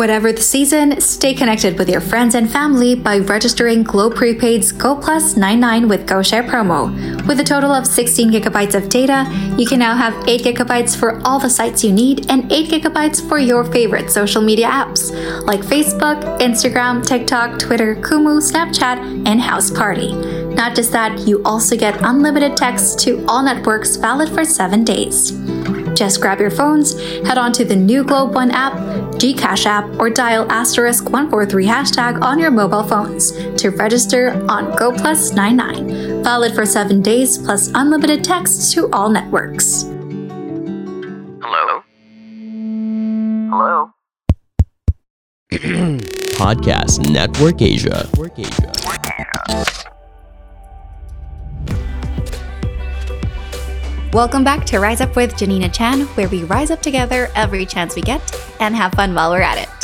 Whatever the season, stay connected with your friends and family by registering Globe Prepaid's Go Plus 99 with GoShare promo. With a total of 16 gigabytes of data, you can now have 8 gigabytes for all the sites you need and 8 gigabytes for your favorite social media apps like Facebook, Instagram, TikTok, Twitter, Kumu, Snapchat, and House Party. Not just that, you also get unlimited text to all networks valid for 7 days. Just grab your phones, head on to the new Globe One app, Gcash app, or dial asterisk 143 hashtag on your mobile phones to register on Go Plus 99. Valid for 7 days plus unlimited text to all networks. Hello? Hello? Podcast Network Asia. Network Asia. Welcome back to Rise Up with Janina Chan, where we rise up together every chance we get and have fun while we're at it.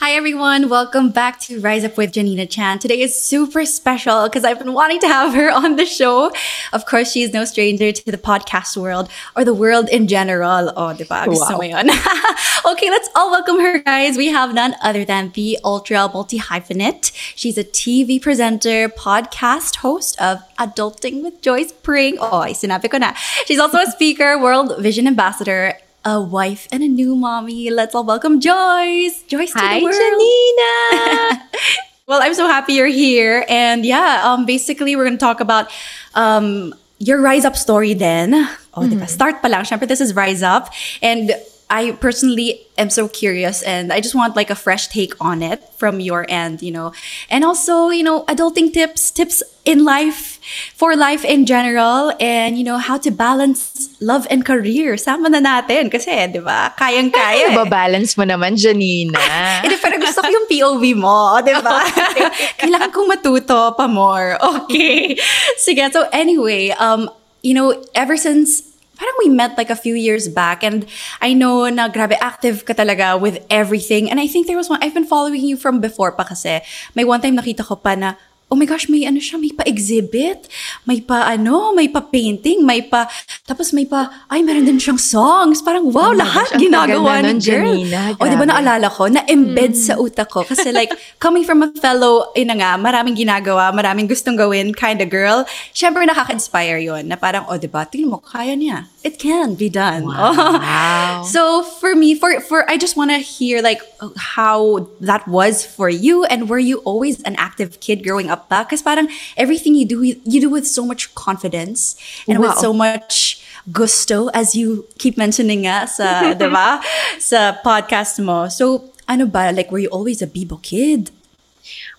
Hi everyone, welcome back to Rise Up with Janina Chan. Today is super special because I've been wanting to have her on the show. Of course, she's no stranger to the podcast world or the world in general. Oh, diba? Gusto Wow. yun? okay, let's all welcome her, guys. We have none other than the ultra multi hyphenate. She's a TV presenter, podcast host of Adulting with Joyce Pring. Oh, sinabi ko na. She's also a speaker, World Vision Ambassador, a wife, and a new mommy. Let's all welcome Joyce. Joyce to Hi, the world. Janina! Well, I'm so happy you're here. And yeah, um, basically, we're going to talk about um, your Rise Up story then. Oh, diba? Start pa lang. Syempre, this is Rise Up. And I personally am so curious and I just want like a fresh take on it from your end, you know. And also, you know, adulting tips, tips in life, for life in general, and, you know, how to balance love and career. Sama na natin kasi, di ba? Kayang-kaya. eh. Babalance mo naman, Janina. Hindi, pero gusto ko yung POV mo, di ba? Kailangan kong matuto pa more. Okay. Sige, so anyway, um, you know, ever since parang we met like a few years back and I know na grabe active ka talaga with everything. And I think there was one, I've been following you from before pa kasi. May one time nakita ko pa na oh my gosh, may ano siya, may pa-exhibit, may pa ano, may pa-painting, may pa, tapos may pa, ay, meron din siyang songs. Parang, wow, Oh lahat gosh, ginagawa ng girl. Janina. O, di ba naalala ko, na-embed sa utak ko. Kasi like, coming from a fellow, ina nga, maraming ginagawa, maraming gustong gawin kind of girl, syempre nakaka-inspire yun. Na parang, oh, di ba, tingnan mo, kaya niya. It can be done. Wow. so for me, for for I just want to hear like how that was for you, and were you always an active kid growing up? Because parang everything you do, you do with so much confidence and with so much gusto, as you keep mentioning nga sa, di ba? Sa podcast mo. So, ano ba? Like, were you always a Bibo kid?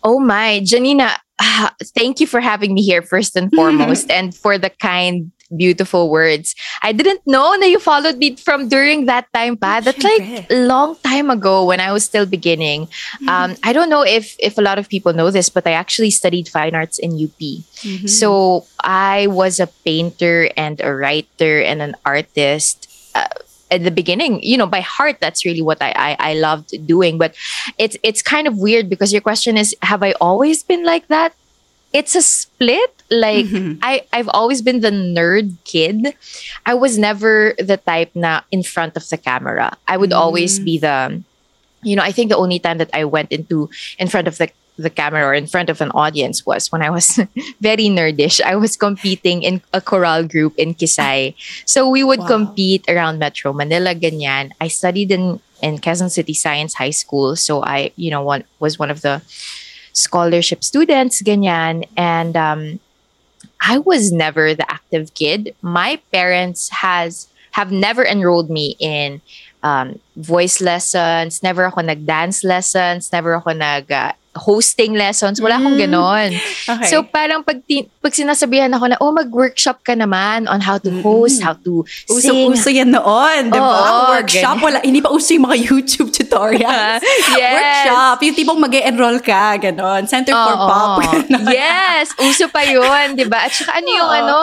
Oh my, Janina, ah, thank you for having me here first and foremost and for the kind, beautiful words. I didn't know that you followed me from during that time pa. That's like long time ago when I was still beginning. Um, I don't know if if a lot of people know this, but I actually studied fine arts in UP. So I was a painter and a writer and an artist. Uh, at the beginning, you know, by heart, that's really what I, I I loved doing. But it's it's kind of weird because your question is, have I always been like that? It's a split. Like mm-hmm. I I've always been the nerd kid. I was never the type na in front of the camera. I would always be the you know, I think the only time that I went into in front of the the camera or in front of an audience was when I was very nerdish. I was competing in a choral group in Kisay. So we would Wow. compete around Metro Manila, ganyan. I studied in in Quezon City Science High School, so I, you know, one was one of the scholarship students, ganyan. And um, I was never the active kid. My parents has have never enrolled me in um, voice lessons, never ako nag-dance lessons, never ako nag uh, hosting lessons. Wala akong Mm. ganon. Okay. So parang pag, ti- pag sinasabihan ako na, oh, mag-workshop ka naman on how to host, how to sing. Uso-uso yan noon, di ba? Oo, Workshop, ganyan. wala, hindi pa uso yung mga YouTube tutorials. Yes. Workshop, yung tipong mag enroll ka, ganon. Center for Oo. Pop, ganon. yes, uso pa yun, 'di ba? At saka ano yung Oo. ano,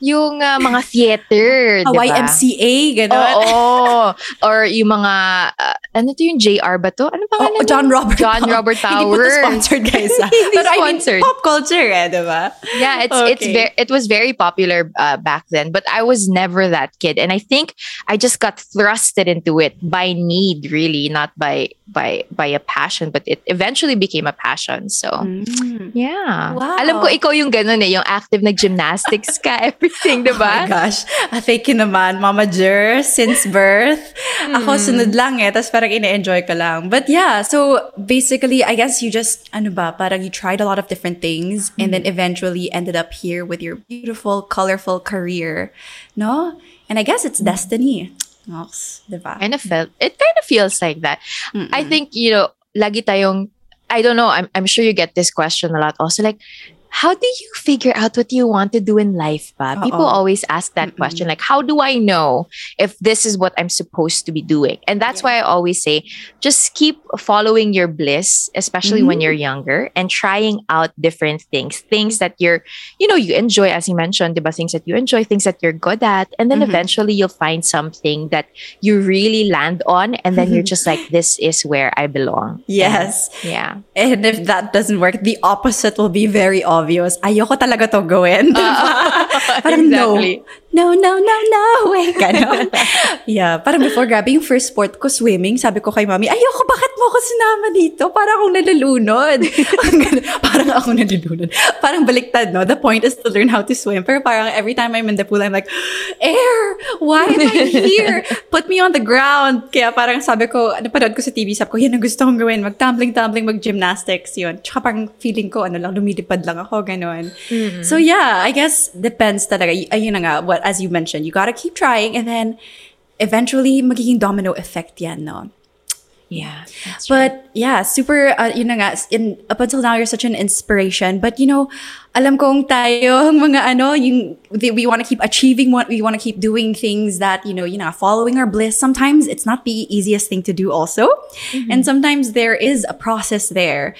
yung ah, mga theater, 'di ba? YMCA, ganon. Oo. Or yung mga, ah, ano to yung JR ba to? Ano pangalan? Oh, John Robert John Tower. Robert Hindi po to Tower. sponsored, guys. ah. But I mean, sponsored. pop culture eh, di ba? Yeah, it's it's Okay. very it was very popular uh, back then, but I was never that kid, and I think I just got thrusted into it by need, really, not by by by a passion, but it eventually became a passion. So yeah, Wow. alam ko ikaw yung ganun eh, yung active na gymnastics ka, everything, Oh my gosh. Ah, thank you naman, Mama Jer, since birth. Ako, sunod lang eh. Tapos parang ine-enjoy ko lang. But yeah, so basically, I guess you just, ano ba, parang you tried a lot of different things and then eventually ended up here with your beautiful, colorful career. No? And I guess it's destiny. Ox, diba? kind of felt it kind of feels like that. I think you know, lagi tayong I don't know. I'm I'm sure you get this question a lot. Also, like, how do you figure out what you want to do in life? Ba? People always ask that question. Like, how do I know if this is what I'm supposed to be doing? And that's why I always say, just keep following your bliss, especially when mm-hmm. you're younger, and trying out different things, things that you're, you know, you enjoy, as you mentioned, diba? things that you enjoy, things that you're good at, and then mm-hmm. eventually you'll find something that you really land on, and then you're just like, this is where I belong. Yes. Yeah. And if that doesn't work, the opposite will be very obvious. Ayoko talaga to gawin. diba? parang exactly. no. No, no, no, no. Eh, ganon. yeah, parang before, grabe yung first sport ko, swimming. Sabi ko kay mami, ayoko, bakit mo ako sinama dito? Parang akong nalulunod. Parang ako nalulunod. Parang baliktad, no? The point is to learn how to swim. Pero parang every time I'm in the pool, I'm like, air! Why am I here? Put me on the ground. Kaya parang sabi ko, napanood ko sa TV, sabi ko, yan ang gusto kong gawin. Mag-tumbling-tumbling, mag-gymnastics, yun. Tsaka parang feeling ko, ano lang, lumilipad lang ako, ganon. So yeah, I guess depends talaga. Y- Ayun na nga, what, as you mentioned, you gotta keep trying and then eventually magiging domino effect yan, no? Yeah. But yeah, super, uh, yun na nga, in, up until now, you're such an inspiration. But you know, alam kong tayo, mga ano, yung, the- we want to keep achieving what, we want to keep doing things that, you know, you know, following our bliss. Sometimes it's not the easiest thing to do also. And sometimes there is a process there.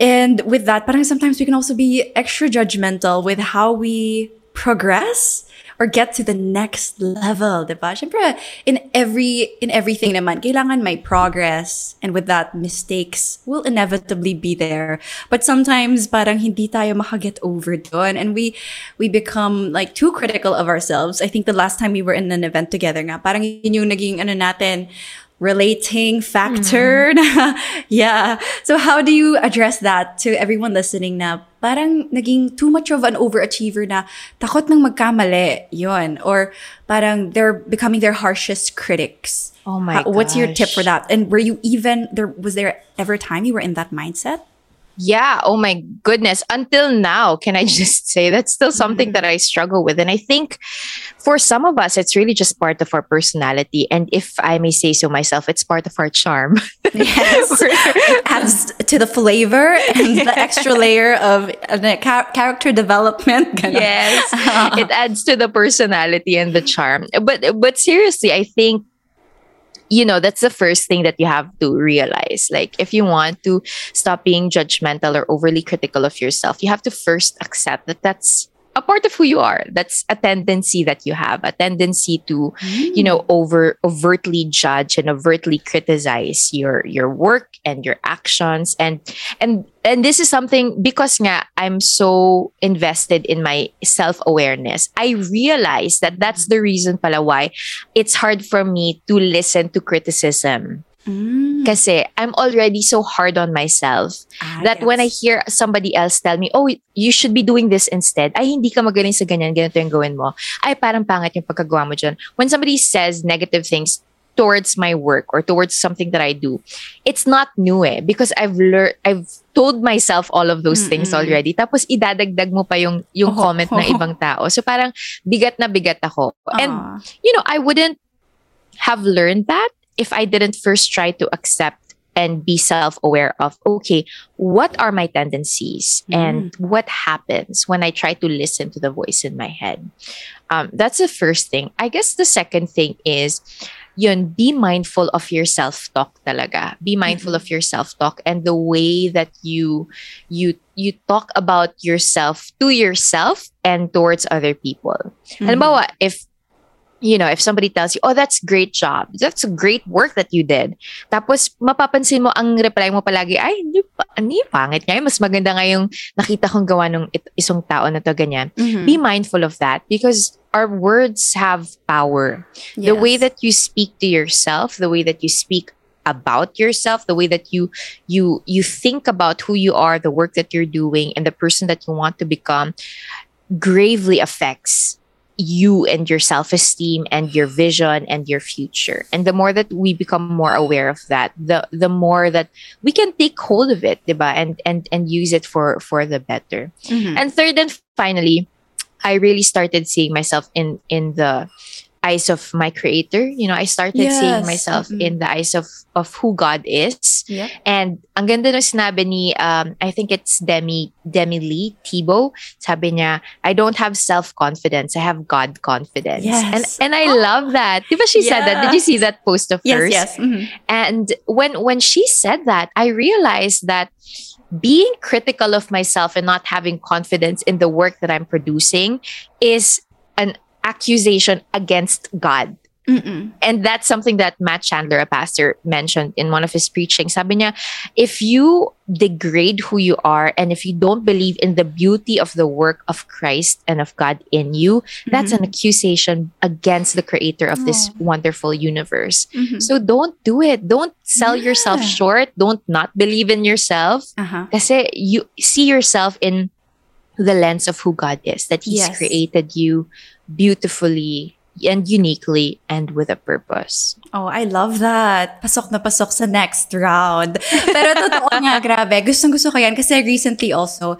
And with that, parang sometimes we can also be extra judgmental with how we progress or get to the next level, diba? Siyempre, in every in everything naman, kailangan may progress and with that, mistakes will inevitably be there. But sometimes parang hindi tayo makaget over doon and we we become like too critical of ourselves. I think the last time we were in an event together nga, parang yun yung naging ano natin, relating factor. na- mm-hmm. yeah. So how do you address that to everyone listening na parang naging too much of an overachiever na takot ng magkamali yun or parang they're becoming their harshest critics. Oh my How- What's your tip for that? And were you even there was there ever a time you were in that mindset? Yeah. Oh my goodness. Until now, can I just say that's still something that I struggle with? And I think for some of us, it's really just part of our personality. And if I may say so myself, it's part of our charm. Yes. adds to the flavor and the extra layer of uh, the char- character development. Yes. it adds to the personality and the charm. But but seriously, I think you know that's the first thing that you have to realize like if you want to stop being judgmental or overly critical of yourself you have to first accept that that's a part of who you are. That's a tendency that you have a tendency to you know mm. over overtly judge and overtly criticize your your work and your actions. And and and this is something because nga I'm so invested in my self-awareness I realize that that's the reason pala why it's hard for me to listen to criticism Mm. kasi I'm already so hard on myself Ah, that when I yes. hear somebody else tell me, oh, you should be doing this instead. Ay, hindi ka magaling sa ganyan, ganito yung gawin mo. Ay, parang pangit yung pagkagawa mo dyan. When somebody says negative things towards my work or towards something that I do, it's not new eh. Because I've learned, I've told myself all of those things already. Tapos idadagdag mo pa yung, yung Oh. comment ng ibang tao. So parang bigat na bigat ako. And Ah. you know, I wouldn't have learned that if I didn't first try to accept and be self aware of, okay, what are my tendencies mm. and what happens when I try to listen to the voice in my head? Um, that's the first thing. I guess the second thing is, yun, be mindful of your self-talk talaga. Be mm-hmm. mindful of your self-talk and the way that you you you talk about yourself to yourself and towards other people. Mm. Halimbawa, if you know, if somebody tells you, oh, that's great job. That's a great work that you did. Tapos, mapapansin mo, ang reply mo palagi, ay, hindi, pa, hindi pangit nga. Mas maganda nga yung nakita kong gawa ng isang tao na to, ganyan. Mhm. Be mindful of that because our words have power. The way Yes. that you speak to yourself, the way that you speak about yourself, the way that you you you think about who you are, the work that you're doing, and the person that you want to become gravely affects you and your self-esteem and your vision and your future. And the more that we become more aware of that, the the more that we can take hold of it, diba? And and and use it for for the better. Mhm. And third and finally, I really started seeing myself in in the eyes of my creator. You know, I started seeing Yes. myself Mhm. in the eyes of of who God is. Yep. And ang ganda ng sinabi ni um I think it's Demi Demi-Leigh Tebow. Sabi niya, I don't have self-confidence. I have God confidence. Yes. And and I love that. Diba she said that? Did you see that post of Yes, hers? yes. Mhm. And when when she said that, I realized that being critical of myself and not having confidence in the work that I'm producing is an accusation against God. Mm-mm. And that's something that Matt Chandler, a pastor, mentioned in one of his preachings. Sabi niya, if you degrade who you are and if you don't believe in the beauty of the work of Christ and of God in you, that's an accusation against the creator of this wonderful universe. Mhm. So don't do it. Don't sell yourself short. Don't not believe in yourself. Uh-huh. Kasi you see yourself in the lens of who God is, that He's Yes. created you beautifully and uniquely and with a purpose. Oh, I love that. Pasok na pasok sa next round. Pero totoo nga, grabe. Gustong gusto ko yan kasi recently also,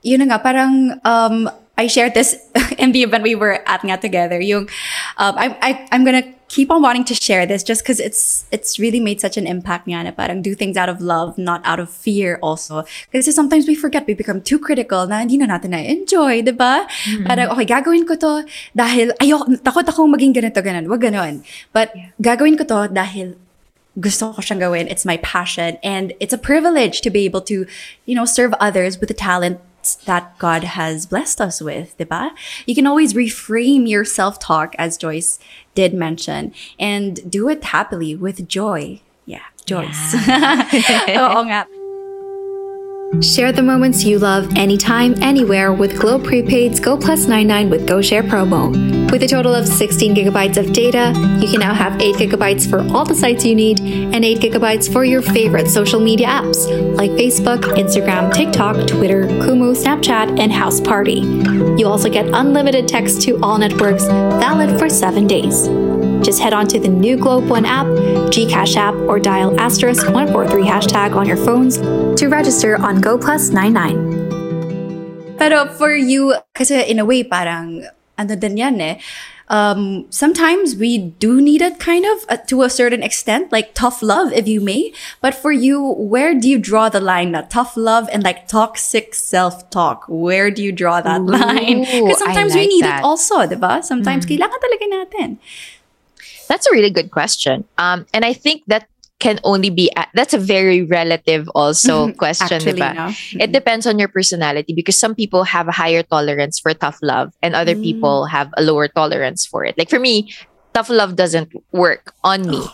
yun nga, parang um, I shared this in the event we were at nga together. Yung, um, I, I, I'm gonna keep on wanting to share this just because it's it's really made such an impact nga na parang do things out of love, not out of fear also. Kasi sometimes we forget, we become too critical na hindi na natin na-enjoy, di ba? Mm-hmm. Parang, okay, gagawin ko to dahil, ayok, takot akong maging ganito, ganun. Wag ganon. But gagawin ko to dahil gusto ko siyang gawin. It's my passion. And it's a privilege to be able to, you know, serve others with the talent that God has blessed us with, diba? You can always reframe your self-talk, as Joyce did mention, and do it happily with joy. Yeah, Joyce. Oo nga. Share the moments you love anytime, anywhere with Globe Prepaid's Go Plus 99 with GoShare promo. With a total of 16 gigabytes of data, you can now have 8 gigabytes for all the sites you need and 8 gigabytes for your favorite social media apps like Facebook, Instagram, TikTok, Twitter, Kumu, Snapchat, and House Party. You also get unlimited text to all networks, valid for 7 days. Just head on to the new Globe One app, Gcash app, or dial asterisk 143 hashtag on your phones to register on Go Plus 99. Pero for you, kasi in a way, parang, ano din yan eh, um, sometimes we do need it kind of uh, to a certain extent, like tough love, if you may. But for you, where do you draw the line na tough love and like toxic self-talk? Where do you draw that line? Because I sometimes we need that. it also, di ba? Sometimes kailangan talaga natin. That's a really good question. Um, and I think that can only be a- that's a very relative also question, Actually, diba? no? It depends on your personality because some people have a higher tolerance for tough love and other Mm. people have a lower tolerance for it. Like for me, tough love doesn't work on me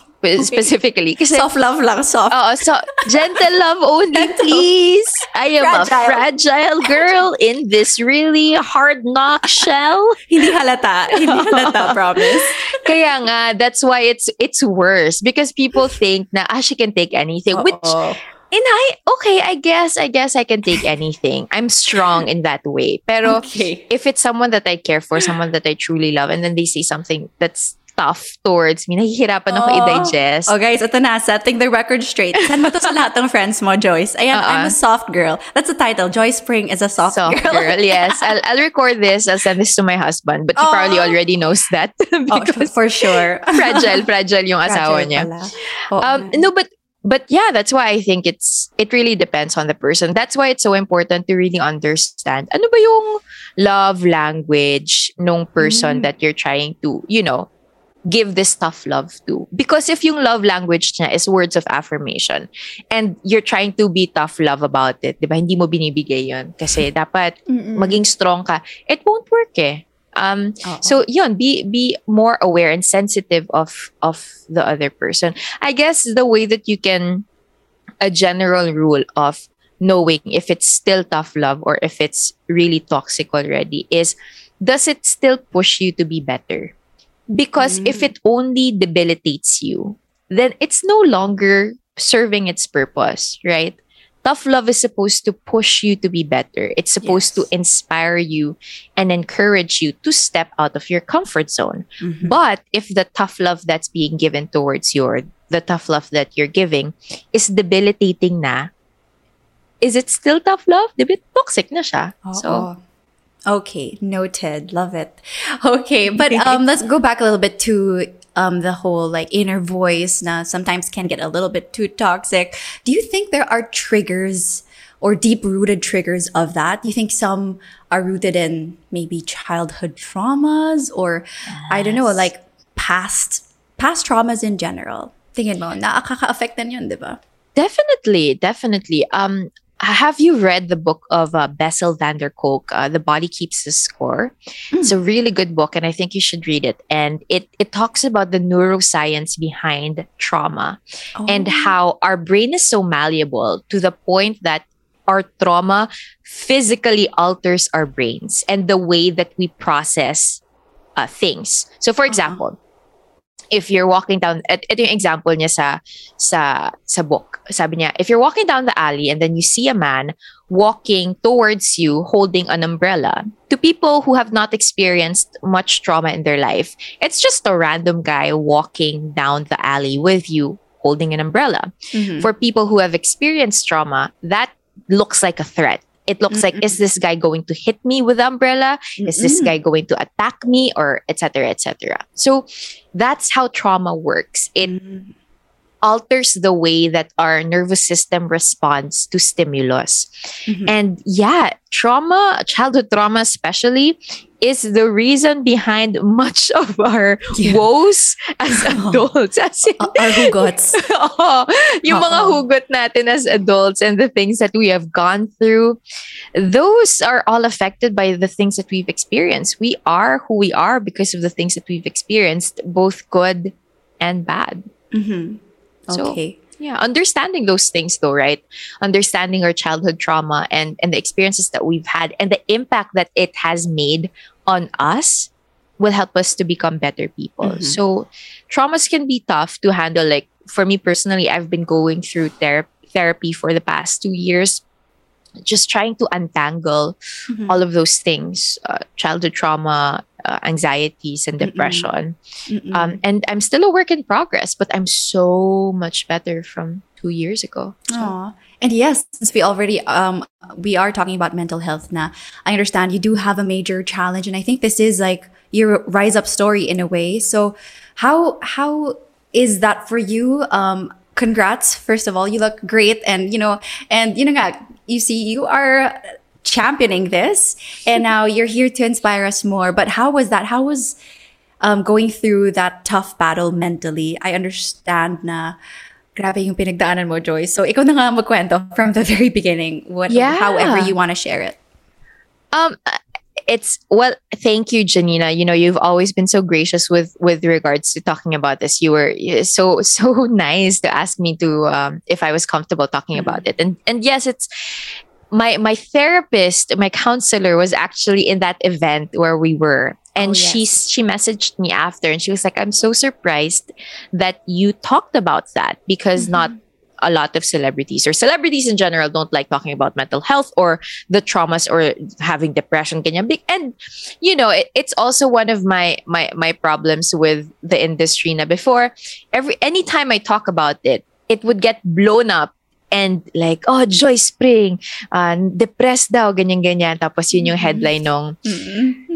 specifically kasi Soft love lang, soft. Oo, so gentle love only, please. I am Fragile. a fragile girl in this really hard knock shell. Hindi halata. Hindi halata, promise. Kaya nga, that's why it's it's worse because people think na ah, she can take anything. Which Oo. in I okay, I guess I guess I can take anything. I'm strong in that way. Pero Okay. if it's someone that I care for, someone that I truly love, and then they say something that's tough towards me, nahihirapan ako Oh. i-digest. Oh guys, ito na, setting the record straight. Send mo to sa lahat ng friends mo, Joyce. Ayan, I'm a Uh-uh. soft girl. That's the title. Joyce Pring is a soft, Soft girl. girl. yes. I'll, I'll record this. I'll send this to my husband. But he probably already knows that. Oh, for sure. fragile, fragile yung asawa Fragile niya. Oo Um, no, but but yeah, that's why I think it's it really depends on the person. That's why it's so important to really understand ano ba yung love language nung person Mm. that you're trying to, you know, give this tough love to. Because if yung love language niya is words of affirmation and you're trying to be tough love about it, 'di ba? Hindi mo binibigay 'yon kasi dapat Mm-mm. maging strong ka. It won't work eh. Um, so yun, be be more aware and sensitive of of the other person. I guess the way that you can a general rule of knowing if it's still tough love or if it's really toxic already is does it still push you to be better? Because if it only debilitates you, then it's no longer serving its purpose, right? Tough love is supposed to push you to be better. It's supposed Yes. to inspire you and encourage you to step out of your comfort zone. Mhm. But if the tough love that's being given towards you or the tough love that you're giving is debilitating na, is it still tough love? Di ba toxic na siya? So, Oo. Okay, noted. Love it. Okay, but um, let's go back a little bit to um, the whole like inner voice. Now, sometimes can get a little bit too toxic. Do you think there are triggers or deep rooted triggers of that? Do you think some are rooted in maybe childhood traumas or I don't know, like past past traumas in general? Tingin mo, nakaka-affect din yun, di ba? Definitely, definitely. Um, have you read the book of uh, Bessel van der Kolk, uh, "The Body Keeps the Score"? It's a really good book, and I think you should read it. And it it talks about the neuroscience behind trauma and how our brain is so malleable to the point that our trauma physically alters our brains and the way that we process uh, things. So, for example, if you're walking down, et, ito yung example niya sa, sa, sa book. Sabi niya, if you're walking down the alley and then you see a man walking towards you holding an umbrella, to people who have not experienced much trauma in their life, it's just a random guy walking down the alley with you holding an umbrella. Mhm. For people who have experienced trauma, that looks like a threat. It looks like, is this guy going to hit me with the umbrella? Is this guy going to attack me or etc. etc. So that's how trauma works. It Mm. alters the way that our nervous system responds to stimulus. Mhm. And yeah, trauma, childhood trauma especially, is the reason behind much of our Yeah. woes as adults. As in, Uh, our hugots. Oo. yung mga hugot natin as adults and the things that we have gone through, those are all affected by the things that we've experienced. We are who we are because of the things that we've experienced, both good and bad. Mhm. So, Okay. Yeah, understanding those things though, right? Understanding our childhood trauma and and the experiences that we've had and the impact that it has made on us will help us to become better people. Mhm. So, traumas can be tough to handle like for me personally, I've been going through ther- therapy for the past 2 years just trying to untangle Mhm. all of those things, uh, childhood trauma, uh, anxieties and Mm-mm. depression. Mm-mm. Um, and I'm still a work in progress, but I'm so much better from two years ago. So, Aw. And yes, since we already um we are talking about mental health now, I understand you do have a major challenge, and I think this is like your rise up story in a way. So, how how is that for you? Um, congrats first of all, you look great, and you know, and you know, you see, you are championing this, and now you're here to inspire us more. But how was that? How was um, going through that tough battle mentally? I understand na grabe yung pinagdaanan mo, Joy. So, ikaw na nga magkwento from the very beginning. What, Yeah. However you want to share it. um, it's well. Thank you, Janina. You know, you've always been so gracious with with regards to talking about this. You were so so nice to ask me to um, if I was comfortable talking about it. And and yes, it's my my therapist, my counselor was actually in that event where we were. And Oh, she yes. she messaged me after and she was like, I'm so surprised that you talked about that because mm-hmm. not a lot of celebrities or celebrities in general don't like talking about mental health or the traumas or having depression. And you know it, it's also one of my my my problems with the industry na before every anytime i talk about it it would get blown up and like oh joy spring uh, depressed daw ganyan ganyan. Tapos yun yung headline nung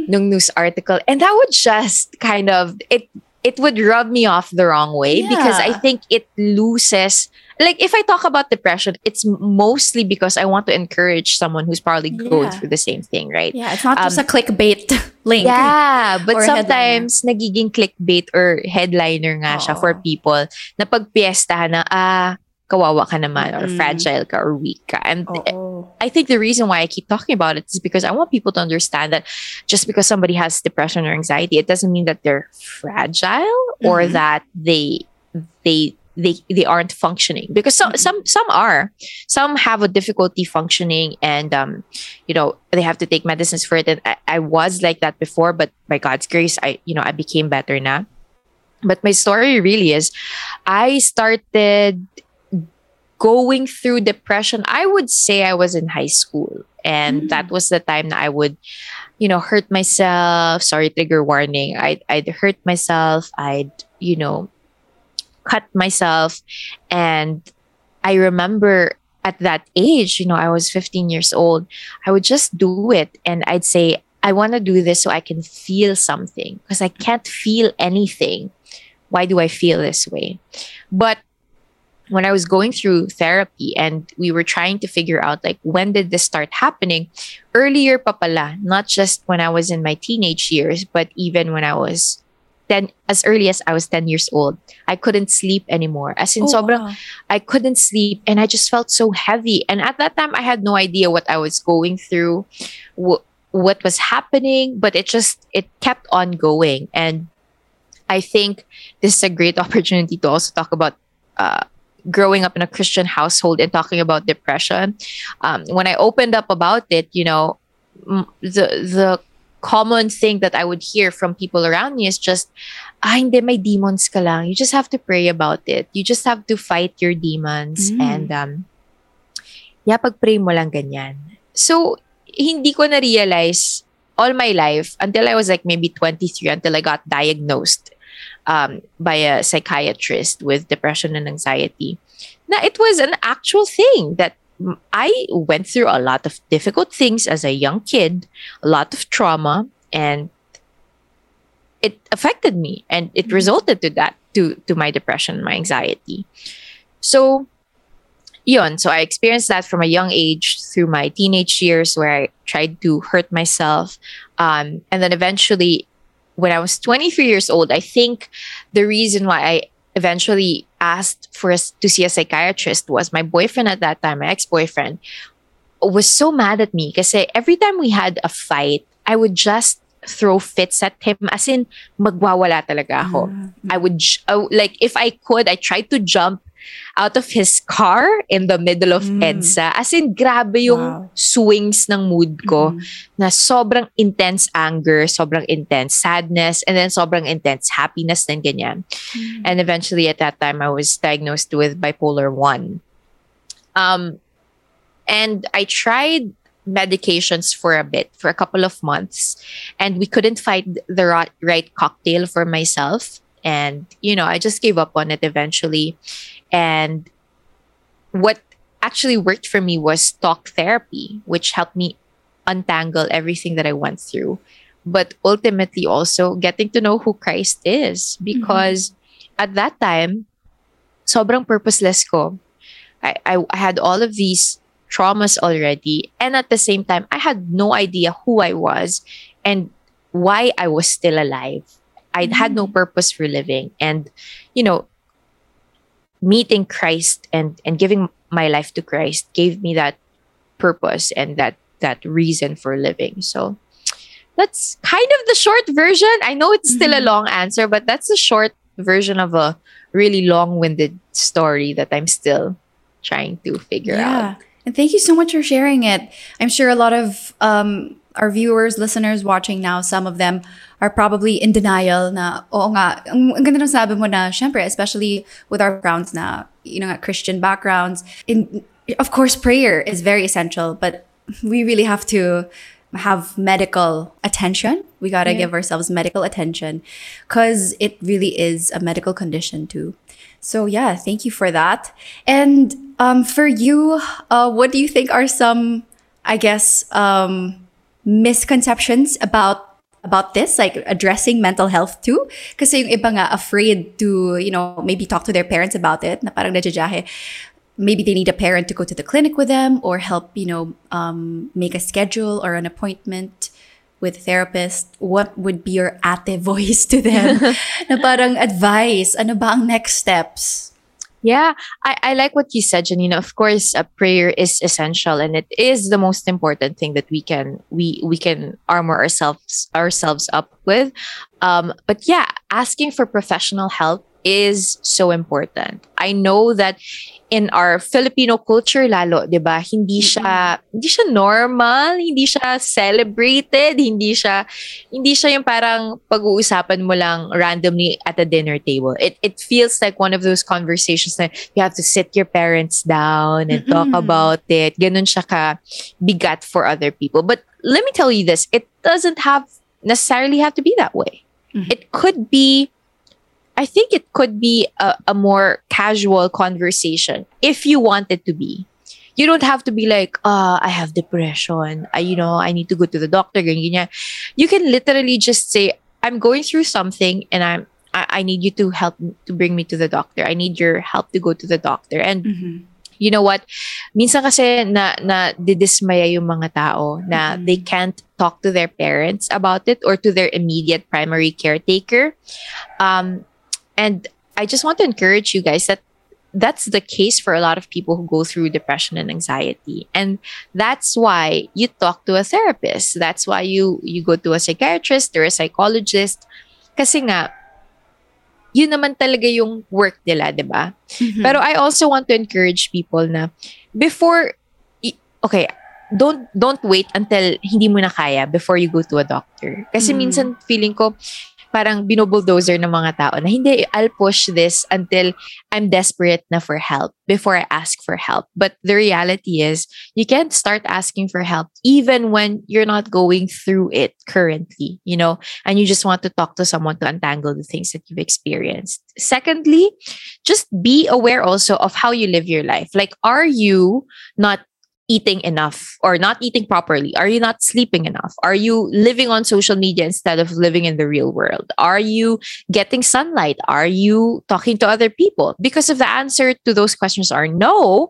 nung news article. And that would just kind of it it would rub me off the wrong way because I Yeah. think it loses like if I talk about depression it's mostly because I want to encourage someone who's probably going Yeah. through the same thing right? Yeah, it's not just Um, a clickbait link. Yeah, but sometimes nagiging clickbait or headliner nga siya for people na pagpiestahan na ah kawawa ka naman or Mm. fragile ka or weak ka. And Oo. I think the reason why I keep talking about it is because I want people to understand that just because somebody has depression or anxiety, it doesn't mean that they're fragile or Mhm. that they they they they aren't functioning because some some some are some have a difficulty functioning and um you know they have to take medicines for it and I, I was like that before but by god's grace i you know i became better now but my story really is i started going through depression i would say i was in high school. And Mm. that was the time that i would you know hurt myself. Sorry trigger warning. I'd, I'd hurt myself. I'd you know cut myself. And i remember at that age you know i was 15 years old i would just do it. And i'd say i want to do this so i can feel something. Because i can't feel anything. Why do i feel this way? But when i was going through therapy and we were trying to figure out like when did this start happening earlier papala, not just when i was in my teenage years but even when i was 10 as early as i was 10 years old i couldn't sleep anymore as in Oh, sobrang wow. I couldn't sleep and I just felt so heavy. And at that time, I had no idea what I was going through, wh- what was happening, but it just, it kept on going. And I think this is a great opportunity to also talk about uh, growing up in a Christian household and talking about depression. Um, when I opened up about it, you know, the, the common thing that I would hear from people around me is just, ah, hindi, may demons ka lang. You just have to pray about it. You just have to fight your demons. Mm. And, um, yeah, pag-pray mo lang ganyan. So, hindi ko na-realize all my life until I was like maybe 23, until I got diagnosed um, by a psychiatrist with depression and anxiety. Now, it was an actual thing that I went through a lot of difficult things as a young kid, a lot of trauma, and it affected me and it Mhm. resulted to that to to my depression my anxiety so yun so i experienced that from a young age through my teenage years where i tried to hurt myself um, and then eventually when i was 23 years old i think the reason why i eventually asked for us to see a psychiatrist was my boyfriend at that time my ex-boyfriend was so mad at me because every time we had a fight i would just throw fits at him as in magwawala talaga ako. Ah, I would j- oh, like if I could, I tried to jump out of his car in the middle of Mm. EDSA. As in, grabe yung Wow. swings ng mood ko mhm. na sobrang intense anger, sobrang intense sadness, and then sobrang intense happiness din ganyan. Mm. And eventually at that time, I was diagnosed with bipolar 1. Um, and I tried medications for a bit, for a couple of months, and we couldn't find the right, right cocktail for myself. And, you know, I just gave up on it eventually. And what actually worked for me was talk therapy, which helped me untangle everything that I went through. But ultimately, also getting to know who Christ is. Because at that time, sobrang purposeless ko. I, I, I had all of these traumas already. And at the same time, I had no idea who I was and why I was still alive. I had no mm-hmm. purpose for living. And, you know, meeting Christ and, and giving my life to Christ gave me that purpose and that that reason for living. So that's kind of the short version. I know it's still a Mhm. long answer, but that's a short version of a really long-winded story that I'm still trying to figure out. Yeah. And thank you so much for sharing it. I'm sure a lot of um, our viewers, listeners watching now, some of them are probably in denial na, oo nga, ang, ang ganda ng sabi mo na, syempre, especially with our backgrounds na, you know, Christian backgrounds, in, of course, prayer is very essential, but we really have to have medical attention. We got to Yeah. give ourselves medical attention because it really is a medical condition too. So yeah, thank you for that. And um, for you, uh, what do you think are some, I guess, um, misconceptions about about this, like addressing mental health too? Kasi yung iba nga afraid to, you know, maybe talk to their parents about it. Na parang najajahe. Maybe they need a parent to go to the clinic with them or help, you know, um, make a schedule or an appointment with therapist. What would be your ate voice to them? na parang advice. Ano ba ang next steps? Yeah, I, I like what you said, Janina. Of course, a prayer is essential, and it is the most important thing that we can we we can armor ourselves ourselves up with. Um, but yeah, asking for professional help is so important. I know that in our Filipino culture lalo, 'di ba? Hindi siya hindi siya normal, hindi siya celebrated, hindi siya hindi siya yung parang pag-uusapan mo lang randomly at a dinner table. It it feels like one of those conversations that you have to sit your parents down and talk about it. Ganun siya ka bigat for other people. But let me tell you this, it doesn't have necessarily have to be that way. It could be I think it could be a, a more casual conversation if you want it to be. You don't have to be like, uh, I have depression. I, you know, I need to go to the doctor. ganyan. You can literally just say, I'm going through something and I'm I, I need you to help to bring me to the doctor. I need your help to go to the doctor. And Mhm. you know what? Minsan kasi na, na didismaya yung mga tao na Mhm. they can't talk to their parents about it or to their immediate primary caretaker. Um, and I just want to encourage you guys that that's the case for a lot of people who go through depression and anxiety. And that's why you talk to a therapist. That's why you you go to a psychiatrist or a psychologist. Kasi nga, yun naman talaga yung work nila, di ba? Mhm. Pero I also want to encourage people na before okay, don't don't wait until hindi mo na kaya before you go to a doctor. Kasi Mm. minsan feeling ko parang binobulldozer ng mga tao na hindi, I'll push this until I'm desperate na for help before I ask for help. But the reality is you can't start asking for help even when you're not going through it currently, you know, and you just want to talk to someone to untangle the things that you've experienced. Secondly, just be aware also of how you live your life. Like, are you not eating enough or not eating properly? Are you not sleeping enough? Are you living on social media instead of living in the real world? Are you getting sunlight? Are you talking to other people? Because if the answer to those questions are no,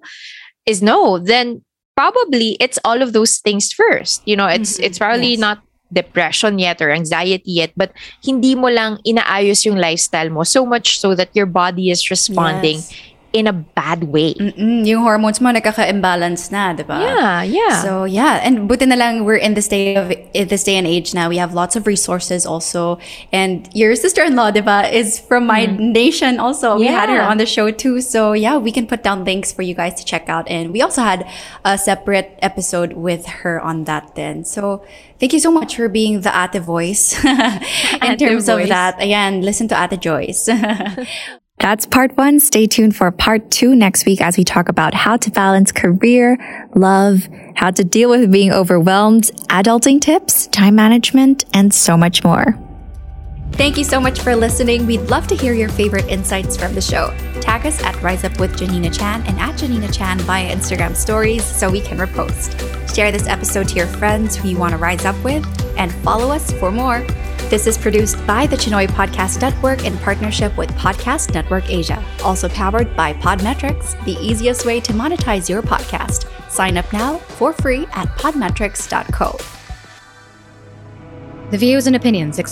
is no, then probably it's all of those things first. You know, it's Mhm, it's probably yes. not depression yet or anxiety yet, but hindi mo lang inaayos yung lifestyle mo so much so that your body is responding Yes. In a bad way. Mm-mm, yung hormones mo nagkaka-imbalance na, di ba? Yeah, yeah. So yeah, and buti na lang we're in this day of in this day and age now. We have lots of resources also, and your sister-in-law, diba, is from my mm. nation also. We had her. On the show too. So yeah, we can put down links for you guys to check out, and we also had a separate episode with her on that. Then so. Thank you so much for being the Ate voice in Ate terms of that. Again, listen to Ate Joyce. That's part one. Stay tuned for part two next week as we talk about how to balance career, love, how to deal with being overwhelmed, adulting tips, time management, and so much more. Thank you so much for listening. We'd love to hear your favorite insights from the show. Tag us at Rise Up with Janina Chan and at Janina Chan via Instagram stories so we can repost. Share this episode to your friends who you want to rise up with and follow us for more. This is produced by the Chinoy Podcast Network in partnership with Podcast Network Asia. Also powered by Podmetrics, the easiest way to monetize your podcast. Sign up now for free at podmetrics.co. The views and opinions expressed